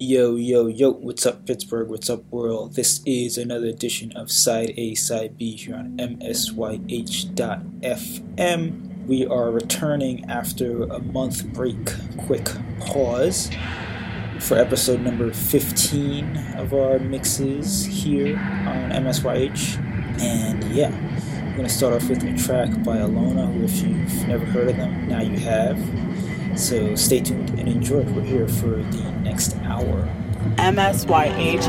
Yo, yo, yo, what's up, Pittsburgh? What's up, world? This is another edition of Side A, Side B here on MSYH.FM. We are returning after a month break, quick pause for episode number 15 of our mixes here on MSYH. And yeah, we're going to start off with a track by Alona, who, if you've never heard of them, now you have. So stay tuned and enjoy. We're here for the next hour. MSYH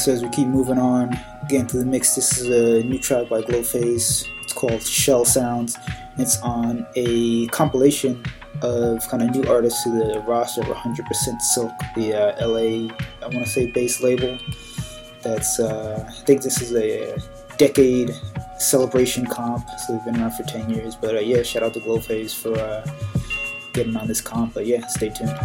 so as we keep moving on, getting to the mix, this is a new track by Glowface. It's called Shell Sounds. It's on a compilation of kind of new artists to the roster of 100% Silk, the uh, LA, I want to say, base label. That's, uh, I think this is a decade celebration comp, so they've been around for 10 years. But uh, yeah, shout out to Glowface for uh, getting on this comp. But yeah, stay tuned.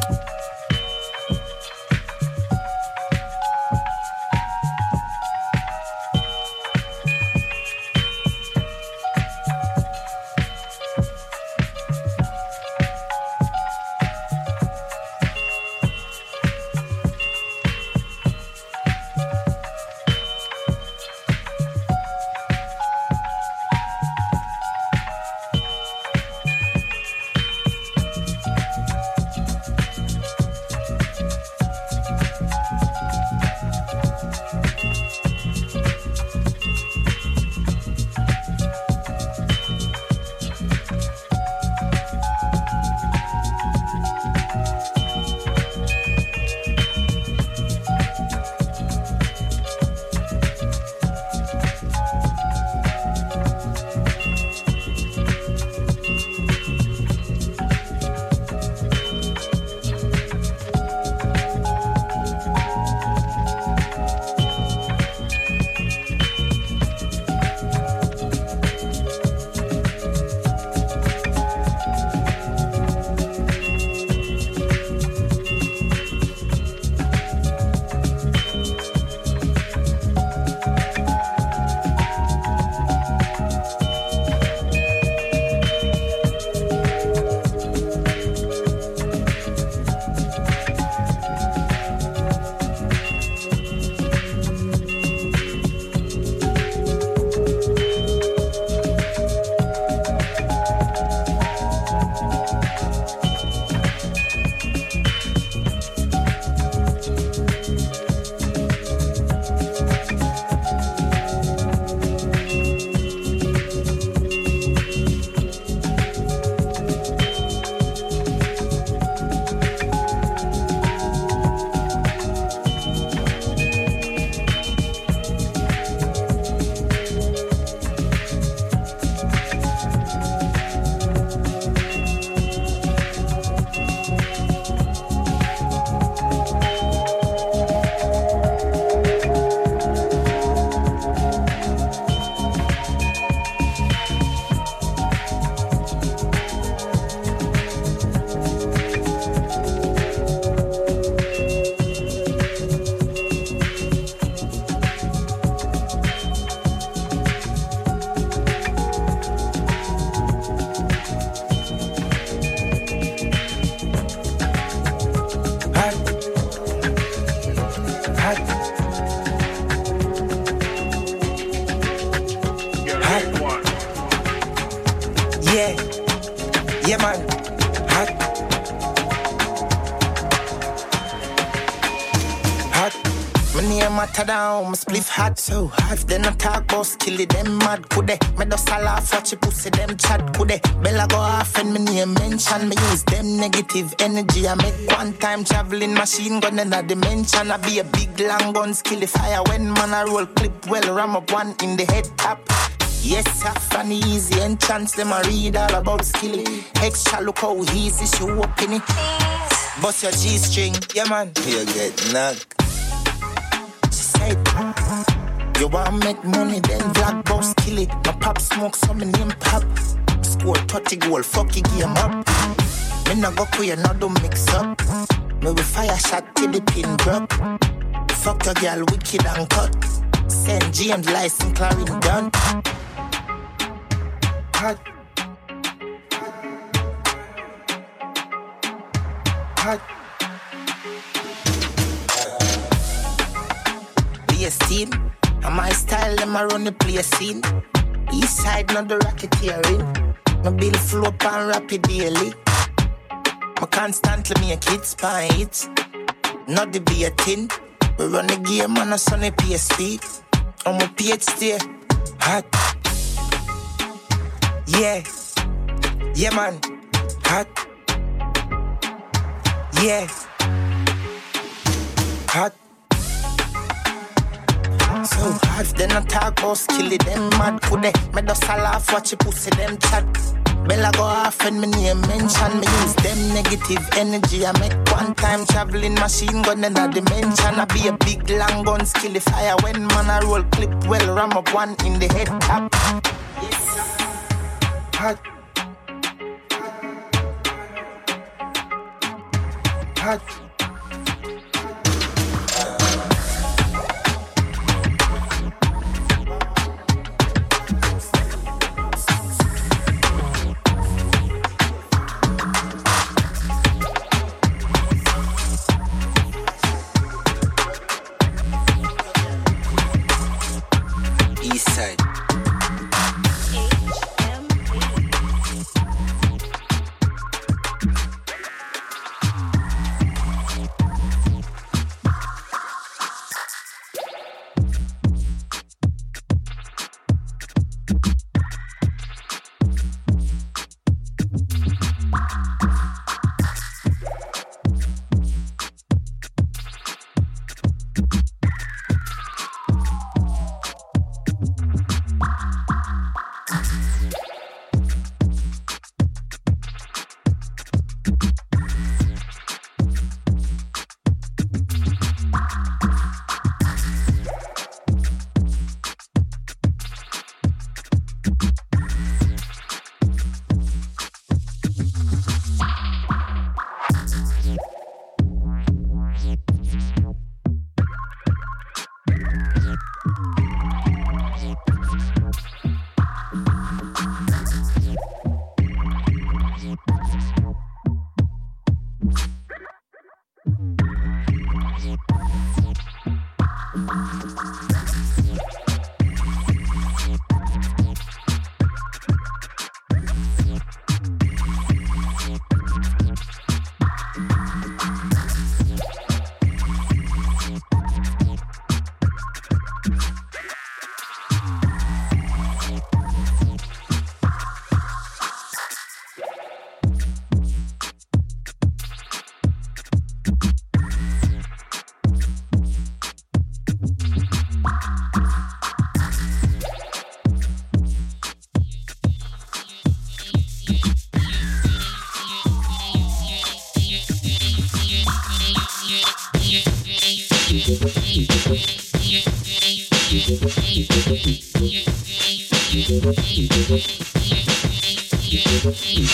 Down, my spliff hot so hot. Then I talk boss, kill it, them mad could they? Me dust a laugh, watch it pussy, them chat could they? Bella go off and me name mention, me use them negative energy. I make one time traveling machine gun in a dimension. I be a big long gun, kill the fire when man I roll clip well, ram up one in the head top. Yes, soft and easy entrance, them I read all about skilly. Extra look how easy she in it. Bust your G string, yeah man, you get knocked You want make money, then black boss kill it. My pop smoke, so my name pop. Score 30 goal, fuck your game up. Me no go queer, no do mix up. Me we fire shot till the pin drop. Fuck a girl, wicked and cut. Send James license, Clarin done. Hot. Hot. place team. And my style, them I run the place scene. East side, not the racketeering. My bill flow up and rapid daily. I constantly make it spite. Not the beating. We run the game on a sunny PSP. I'm a PhD. Hot. Yeah. Yeah, man. Hot. Yeah. Hot. Hot so hot. Then I talk oh, about skilly them mad could Me just a laugh watch you pussy them chat. Bella go off and me name mention. Me use them negative energy. I make one time traveling machine gun in a dimension. I be a big long gun skilly fire. When man I roll clip well ram up one in the head top Hot. Hot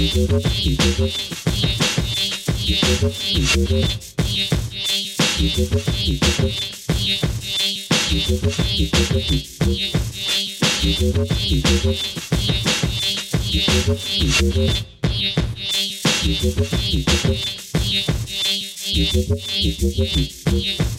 the sky.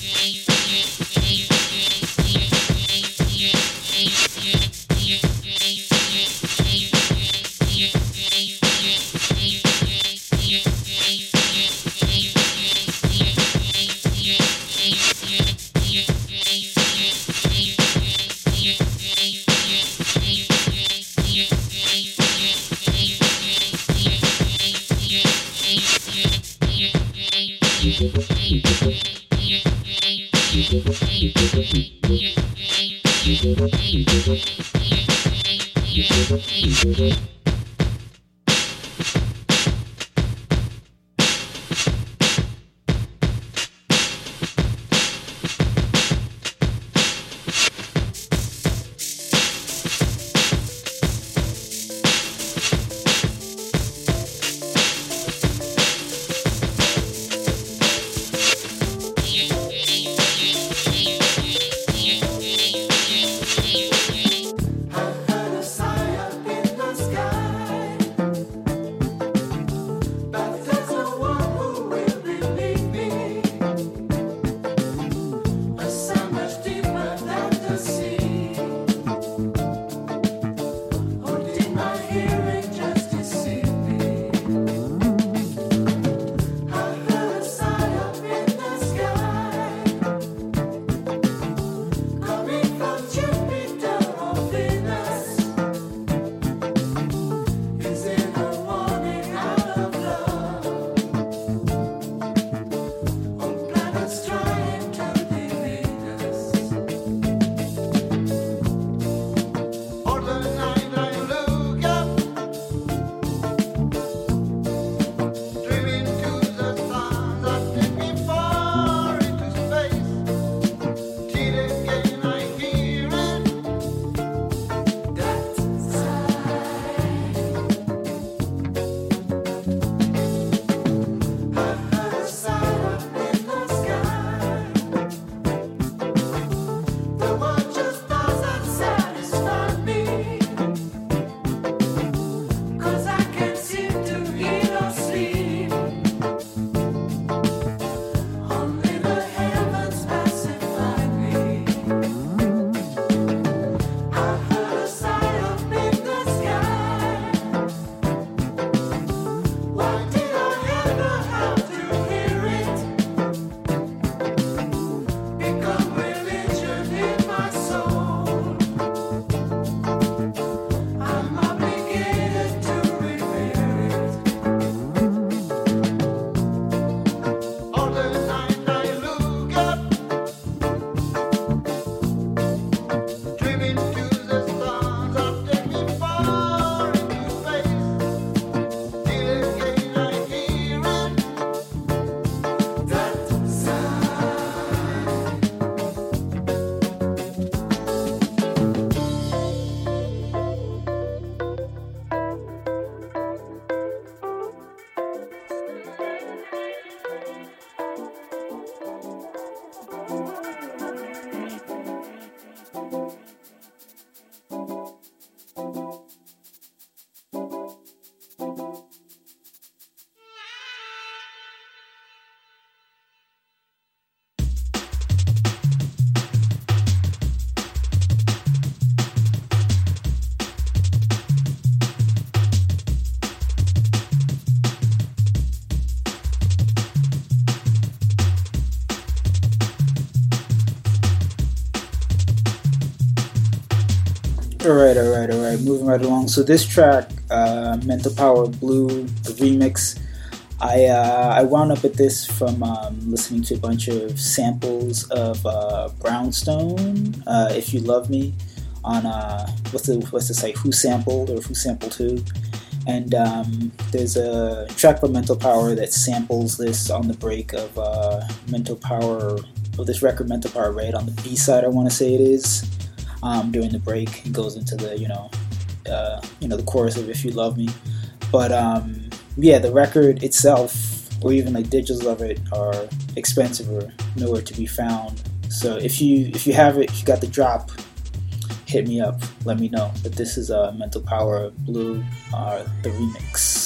Moving right along. So this track, uh, "Mental Power Blue," the remix. I uh, I wound up with this from um, listening to a bunch of samples of uh, Brownstone. Uh, if you love me, on uh, what's the what's the site? Who sampled or who sampled who? And um, there's a track by Mental Power that samples this on the break of uh, Mental Power of this record, Mental Power Red. On the B side, I want to say it is um, during the break. It goes into the you know, uh, you know the chorus of "If You Love Me," but um, yeah, the record itself, or even like digits of it, are expensive or nowhere to be found. So if you if you have it, you got the drop, hit me up. Let me know. But this is a uh, Mental Power Blue, uh, the remix.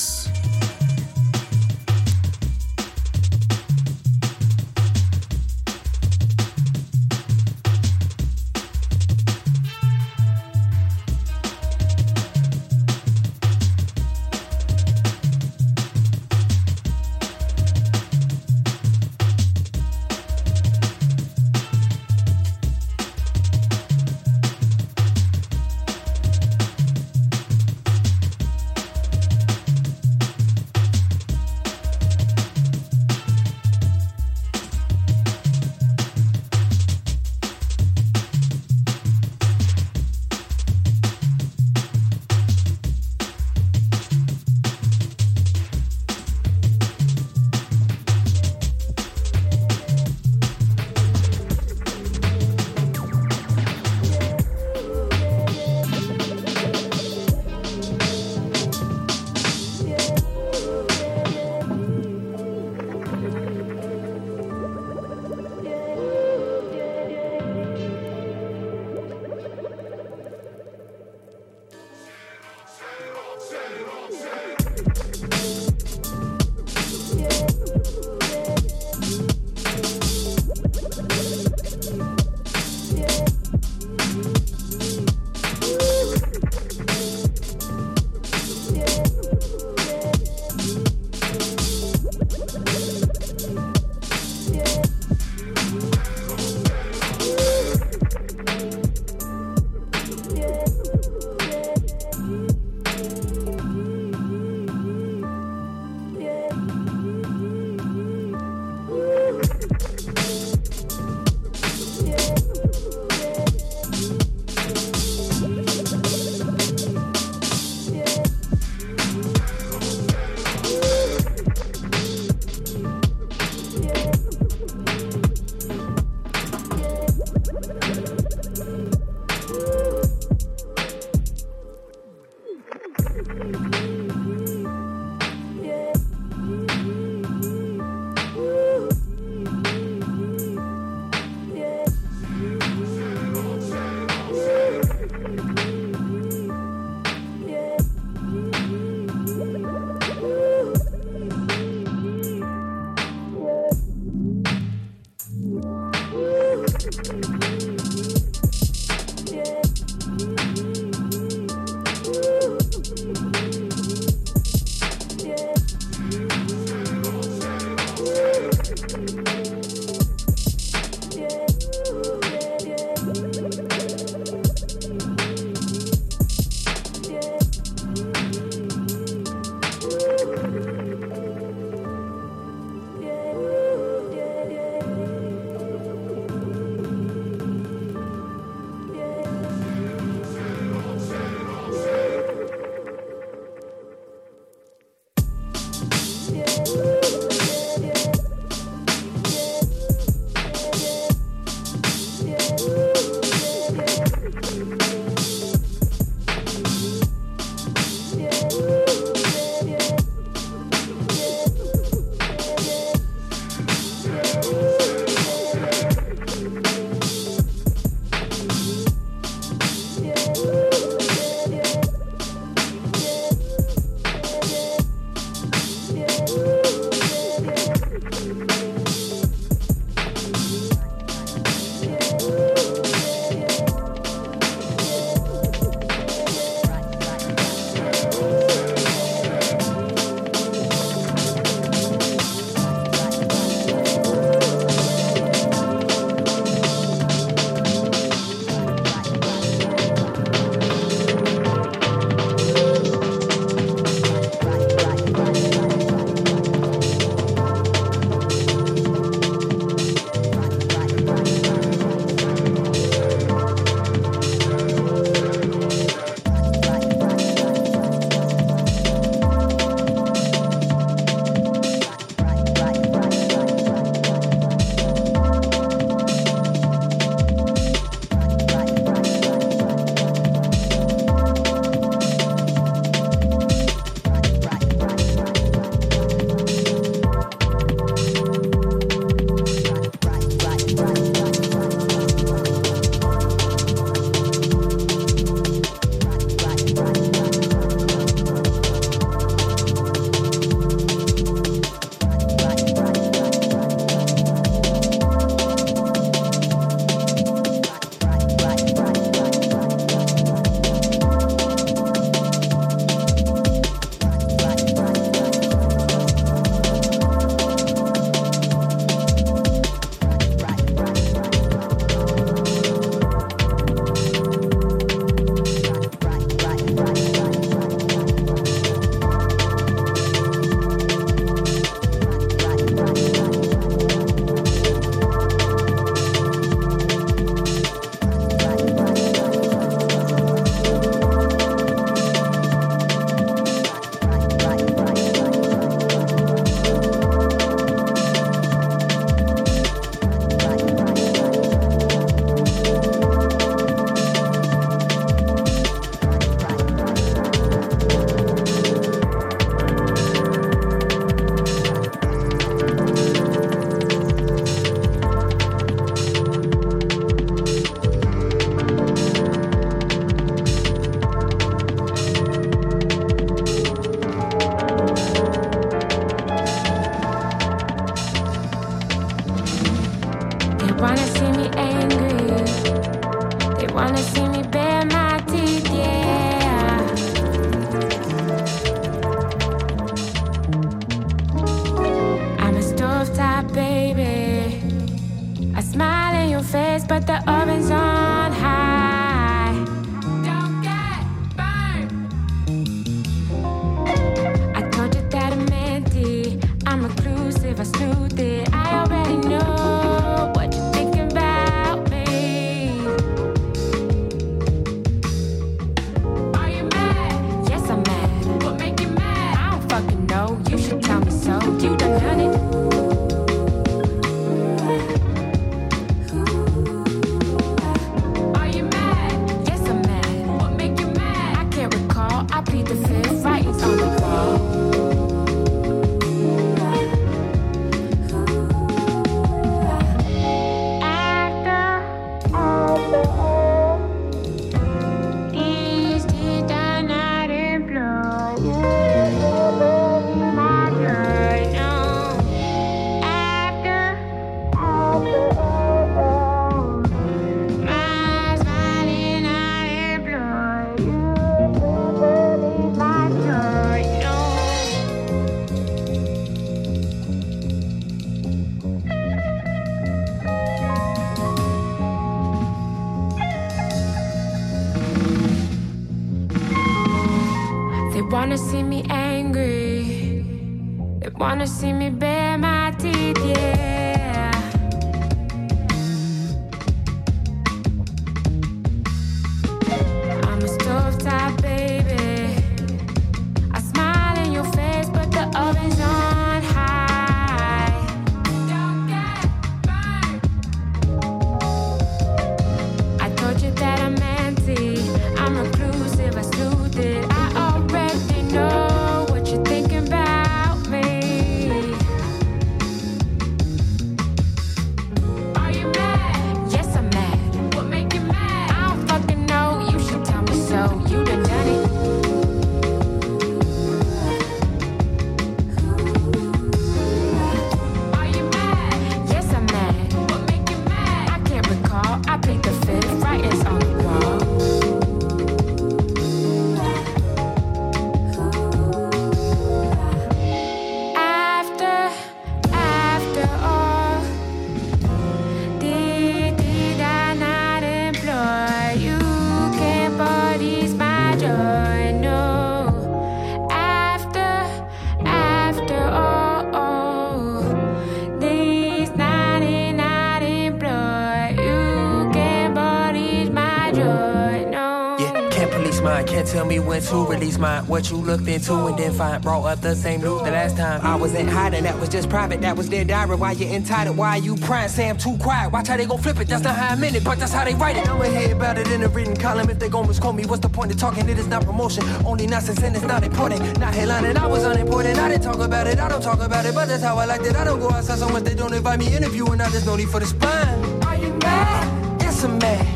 To release my what you looked into and then find brought up the same news the last time. I wasn't hiding that was just private that was their diary. Why you entitled why you prying say I'm too quiet watch how they gon' flip it that's not how I meant it but that's how they write it. I'ma hear about it in a written column if they gon' misquote me what's the point of talking it is not promotion only nonsense and it's not important. Not headlining I was unimportant I didn't talk about it I don't talk about it but that's how I liked it. I don't go outside so much they don't invite me interviewing I just no need for the spine. Are you mad? Yes I'm mad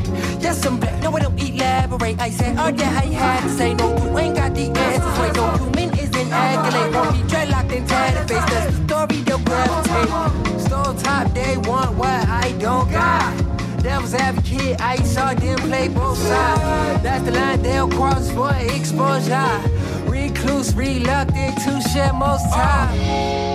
Black. No, I don't elaborate. I said, oh yeah, I had to say no. You ain't got the answers. Wait, no human is an accolade. Won't be dreadlocked and tatted face. The story they'll gravitate. Stole top, they want what I don't got. Devil's advocate, I saw them play both sides. That's the line they'll cross for exposure. Recluse, reluctant to share most time.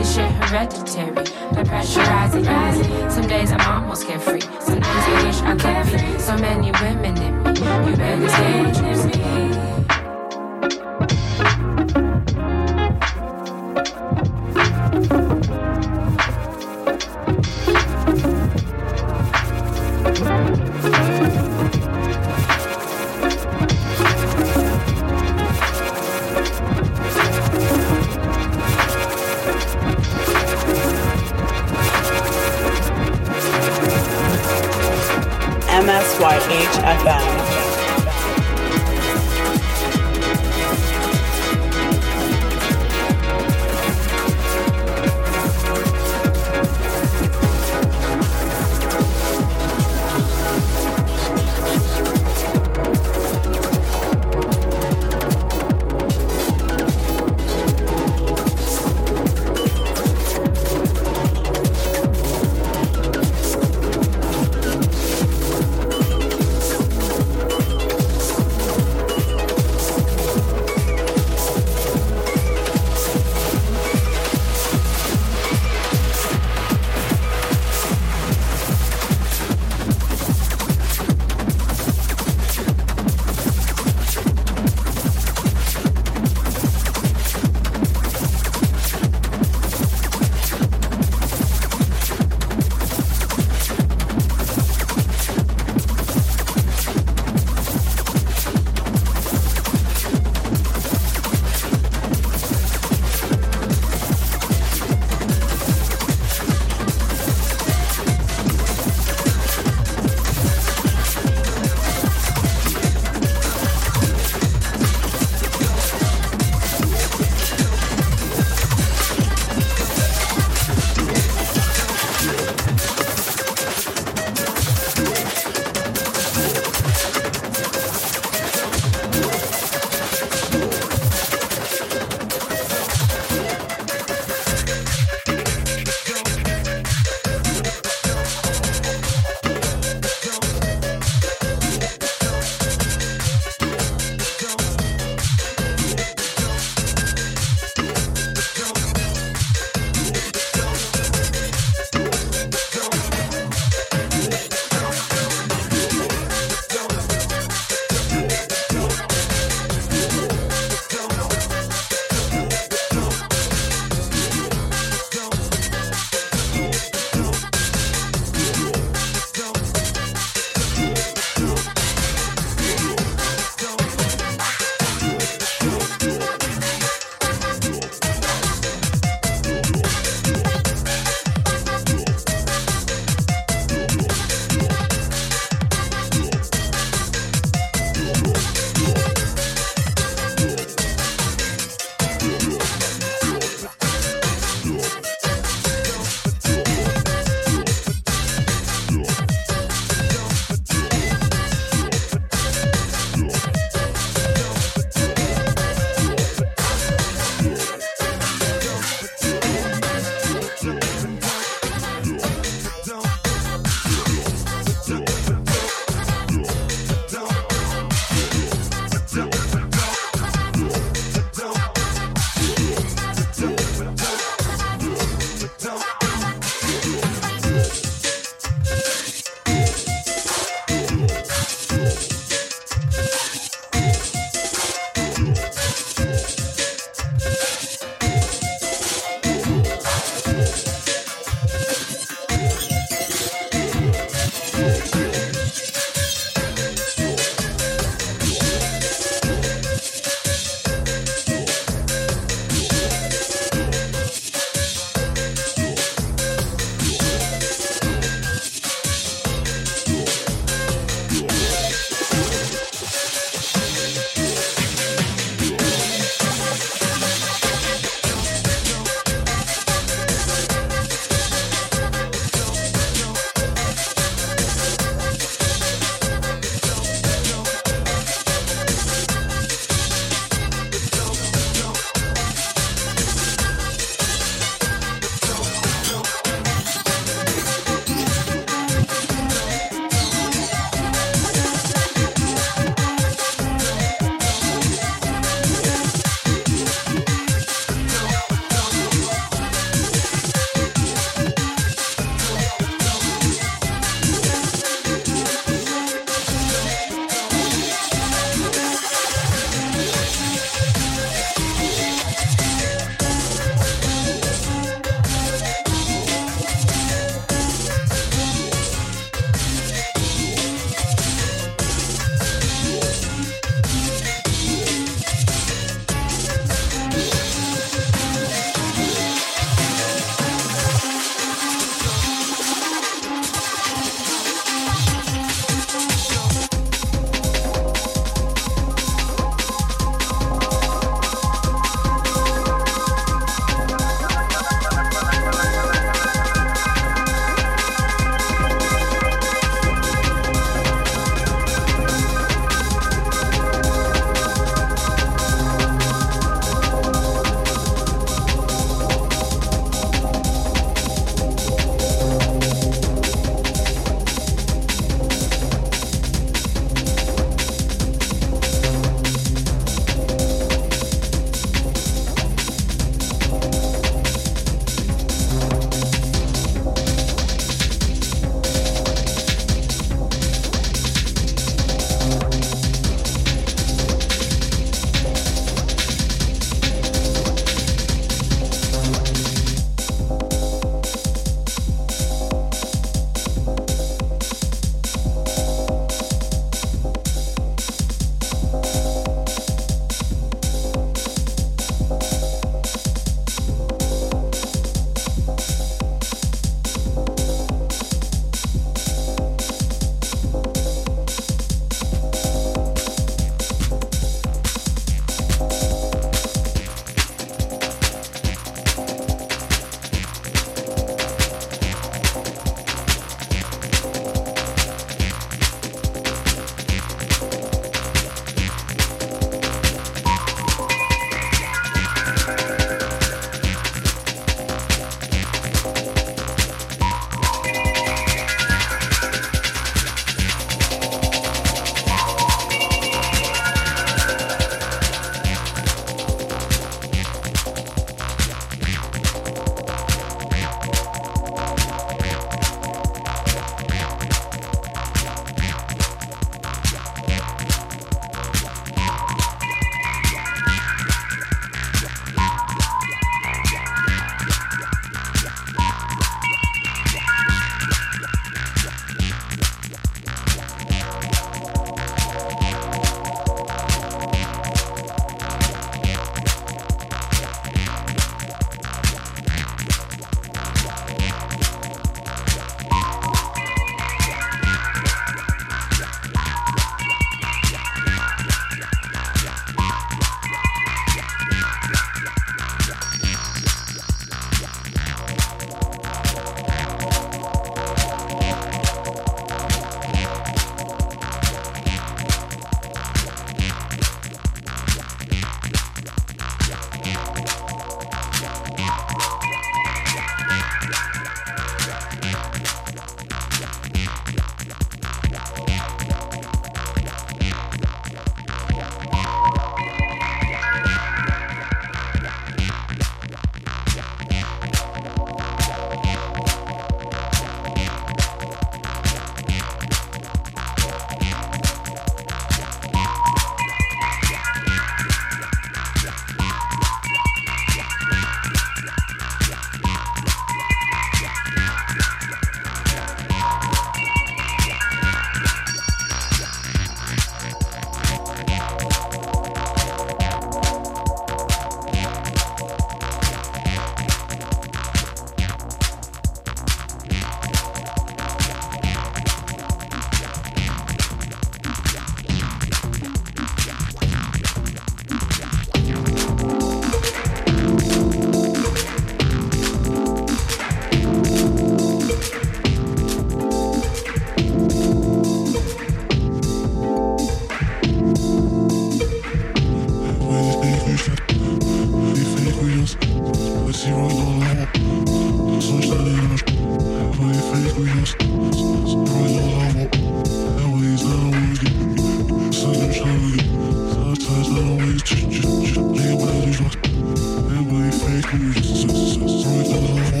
Jesus, Jesus,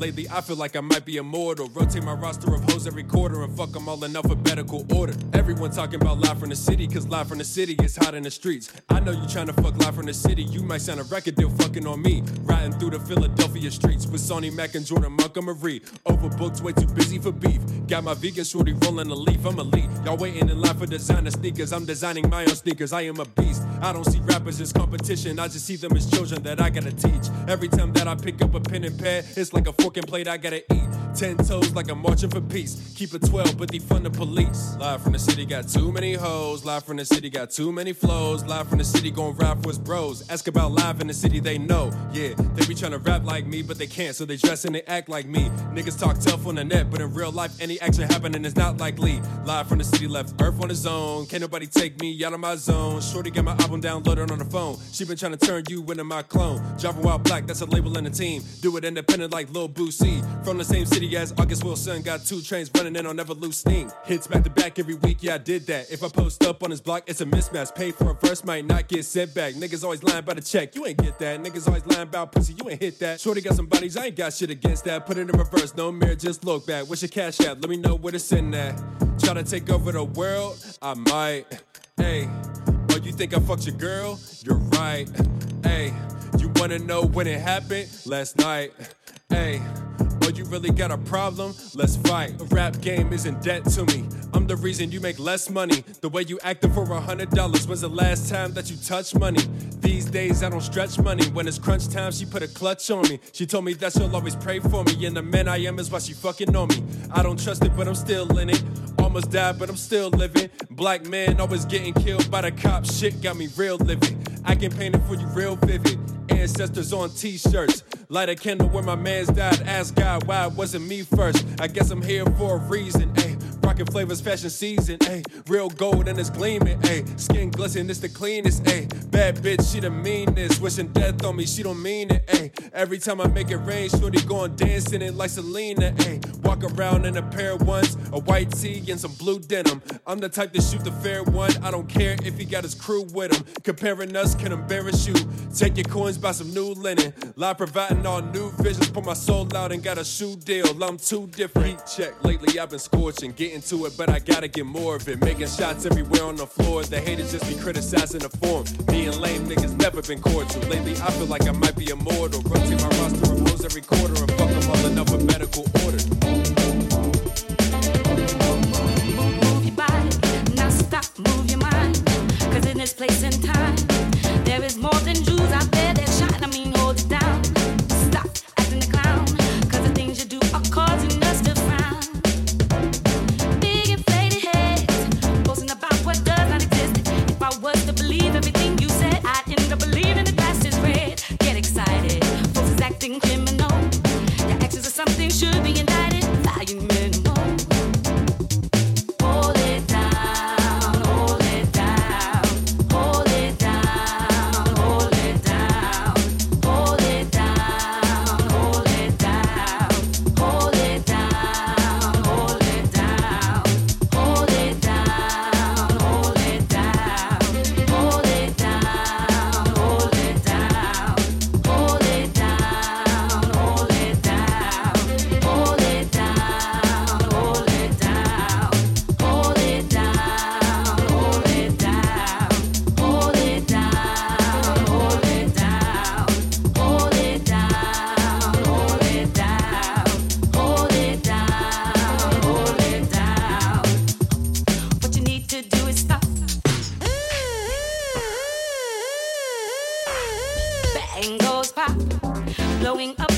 Lately, I feel like I might be immortal. Rotate my roster of hoes every quarter and fuck them all in alphabetical order. Everyone talking about live from the city, cause live from the city is hot in the streets. I know you trying to fuck live from the city, you might sign a record deal fucking on me. Riding through the Philadelphia streets with Sony Mac and Jordan Montgomery. Overbooked, way too busy for beef. Got my vegan shorty rolling a leaf, I'm elite. Y'all waiting in line for designer sneakers, I'm designing my own sneakers, I am a beast. I don't see rappers as competition, I just see them as children that I gotta teach. Every time that I pick up a pen and pad, it's like a fork and plate I gotta eat. Ten toes like I'm marching for peace. Keep it 12, but defund the police. Live from the city, got too many hoes. Live from the city, got too many flows. Live from the city, gon' rap with bros. Ask about live in the city, they know. Yeah, they be trying to rap like me, but they can't, so they dress and they act like me. Niggas talk tough on the net, but in real life, any action happening is not likely. Live from the city, left Earth on his own. Can't nobody take me out of my zone. Shorty got my album downloaded on the phone. She been trying to turn you into my clone. Dropping Wild Black, that's a label and a team. Do it independent like Lil Boosie. From the same city as August Wilson, got two trains running and I'll never lose steam. Hits back to back every week, yeah, I did that. If I post up on his block, it's a mismatch. Pay for a verse, might not get sent back. Niggas always lying about a check, you ain't get that. Niggas always lying about pussy, you ain't hit that. Shorty got some bodies, I ain't got shit against that. Put it in reverse, no mirror, just look back. What's your cash at? Let me know where to send that. Try to take over the world, I might. Hey, oh, you think I fucked your girl? You're right. Hey, you wanna know when it happened? Last night. Hey, oh, you really got a problem? Let's fight. The rap game is in debt to me. I'm the reason you make less money. The way you acted for a hundred dollars was the last time that you touched money. These days I don't stretch money. When it's crunch time, she put a clutch on me. She told me that she'll always pray for me. And the man I am is why she fucking on me. I don't trust it, but I'm still in it. Almost died, but I'm still living. Black man always getting killed by the cops. Shit got me real living. I can paint it for you real vivid. Ancestors on t-shirts. Light a candle where my man's died. Ask God why it wasn't me first. I guess I'm here for a reason. Ayy, rockin' flavors, fashion season. Ayy, real gold and it's gleaming. Ayy, skin glisten, it's the cleanest. Ayy, bad bitch, she the meanest. Wishing death on me, she don't mean it. Ayy, every time I make it rain, shorty going dancing it like Selena. Ayy, walk around in a pair of ones, a white tee and some blue denim. I'm the type to shoot the fair one. I don't care if he got his crew with him. Comparing us can embarrass you. Take your coins, buy some new linen. Lie providing all new visions. Put my soul out and got a shoe deal. I'm too different. Heat check. Lately I've been scorching, getting to it, but I gotta get more of it. Making shots everywhere on the floor. The haters just be criticizing the form. Being lame niggas never been cordial. Lately I feel like I might be immortal. Rotate my roster of hoes every quarter and fuck them all in alphabetical order. Move your body, now stop, move your mind. Cause in this place and time, there is more than Jews out there going up.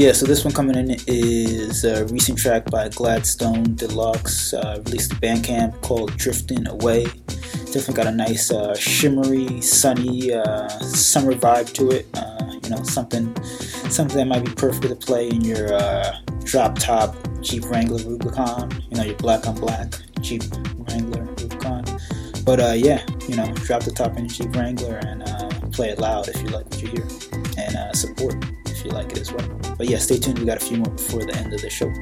Yeah, so this one coming in is a recent track by Gladstone Deluxe, uh, released Bandcamp called Drifting Away. Definitely got a nice, uh, shimmery, sunny, uh, summer vibe to it. Uh, you know, something something that might be perfect to play in your uh, drop top Jeep Wrangler Rubicon. You know, your black on black Jeep Wrangler Rubicon. But uh, yeah, you know, drop the top in your Jeep Wrangler and play it loud if you like what you hear, and support if you like it as well. But yeah, stay tuned. We got a few more before the end of the show.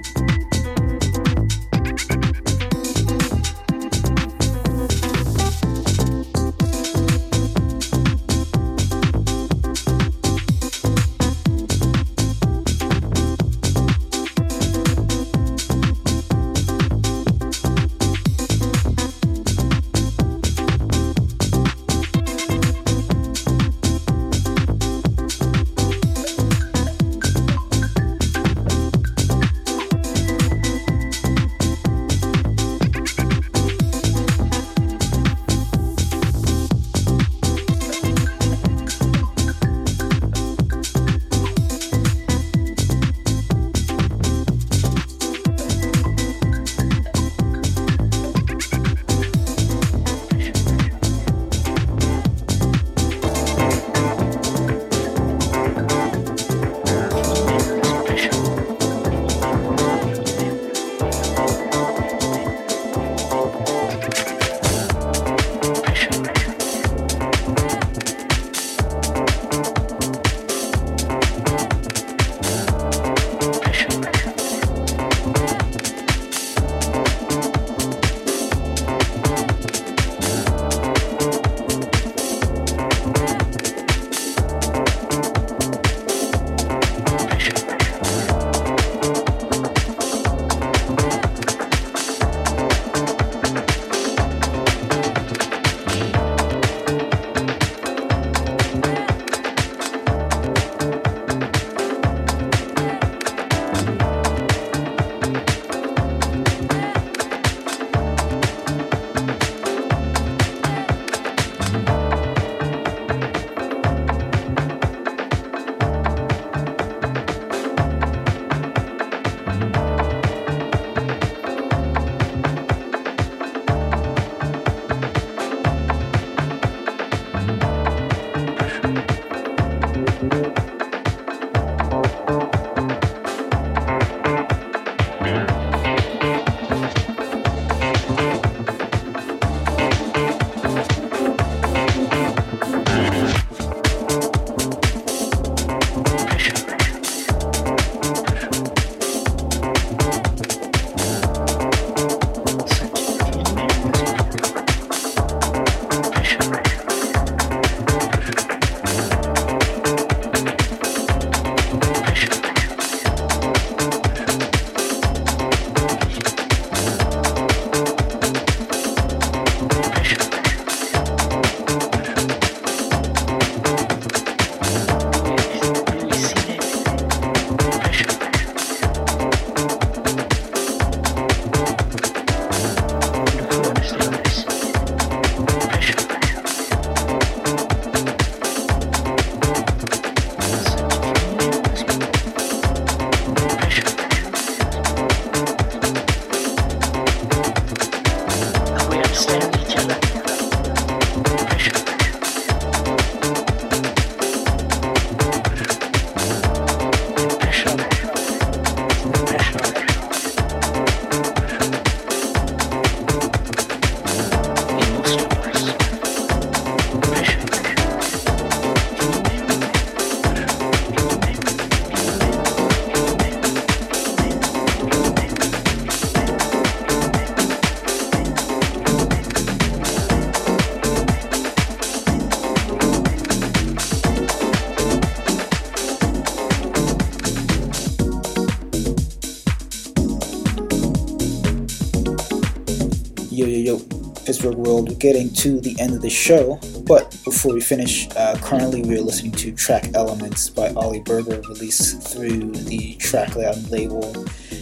We're getting to the end of the show, but before we finish, uh, currently we are listening to Track Elements by Ollie Berger, released through the Trackland label.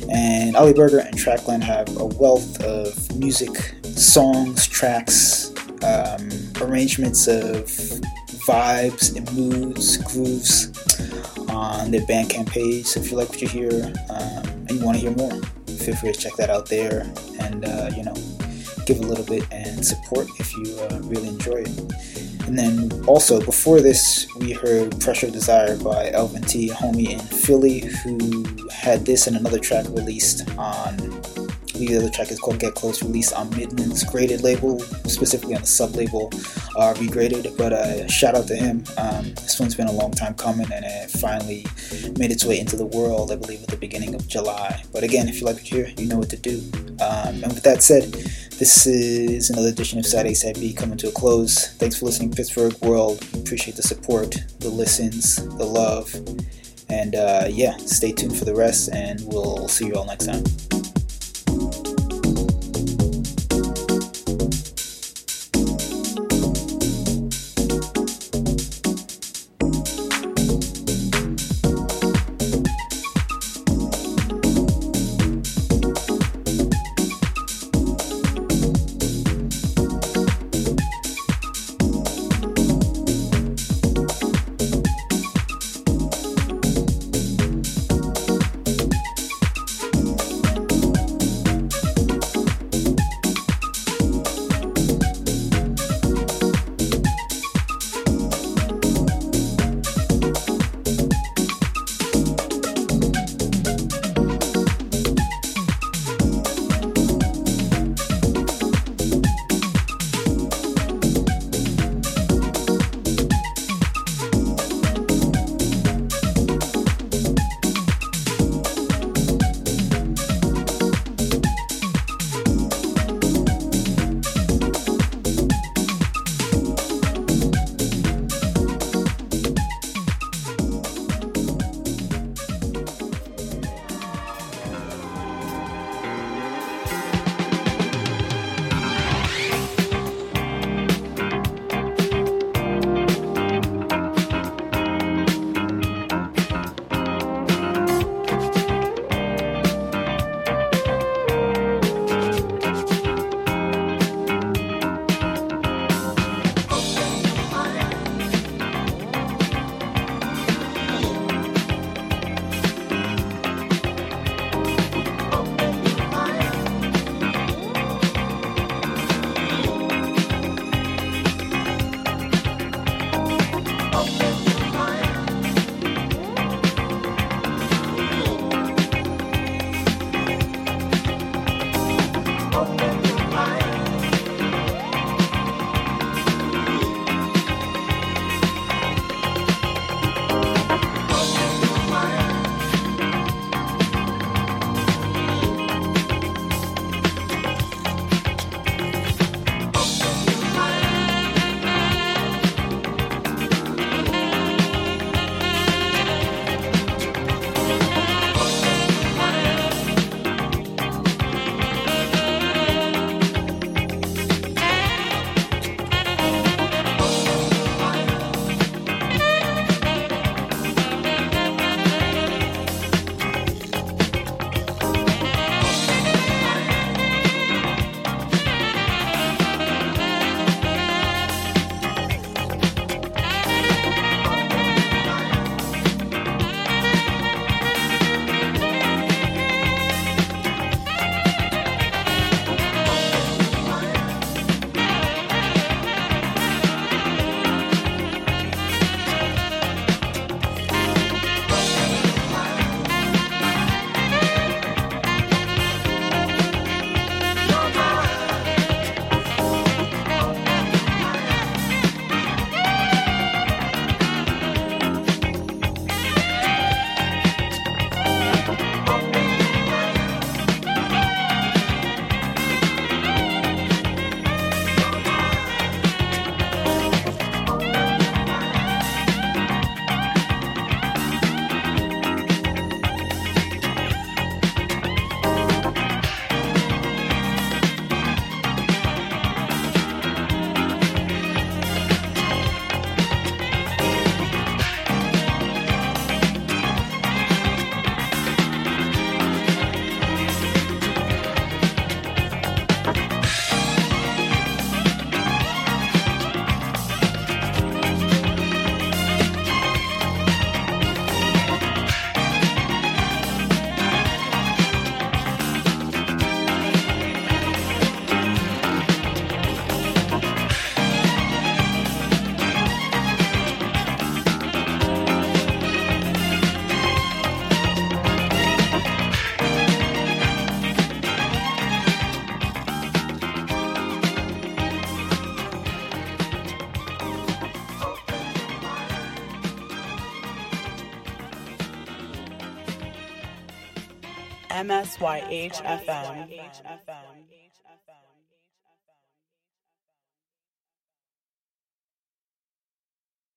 And Ollie Berger and Trackland have a wealth of music, songs, tracks, um, arrangements of vibes and moods, grooves on their Bandcamp page. So if you like what you hear um, and you want to hear more, feel free to check that out there and, uh, you know, give a little bit and support if you uh, really enjoy it. And then also before this, we heard Pressure Desire by Elvin T, homie in Philly, who had this and another track released on the other track is called Get Close, released on Midland's graded label, specifically on the sub label uh, Regraded. But uh, shout out to him. Um, this one's been a long time coming and it finally made its way into the world, I believe, at the beginning of July. But again, if you like what you you know what to do. Um, and with that said, this is another edition of Side A Side B coming to a close. Thanks for listening, Pittsburgh World. Appreciate the support, the listens, the love. And uh, yeah, stay tuned for the rest, and we'll see you all next time. MSYHFM.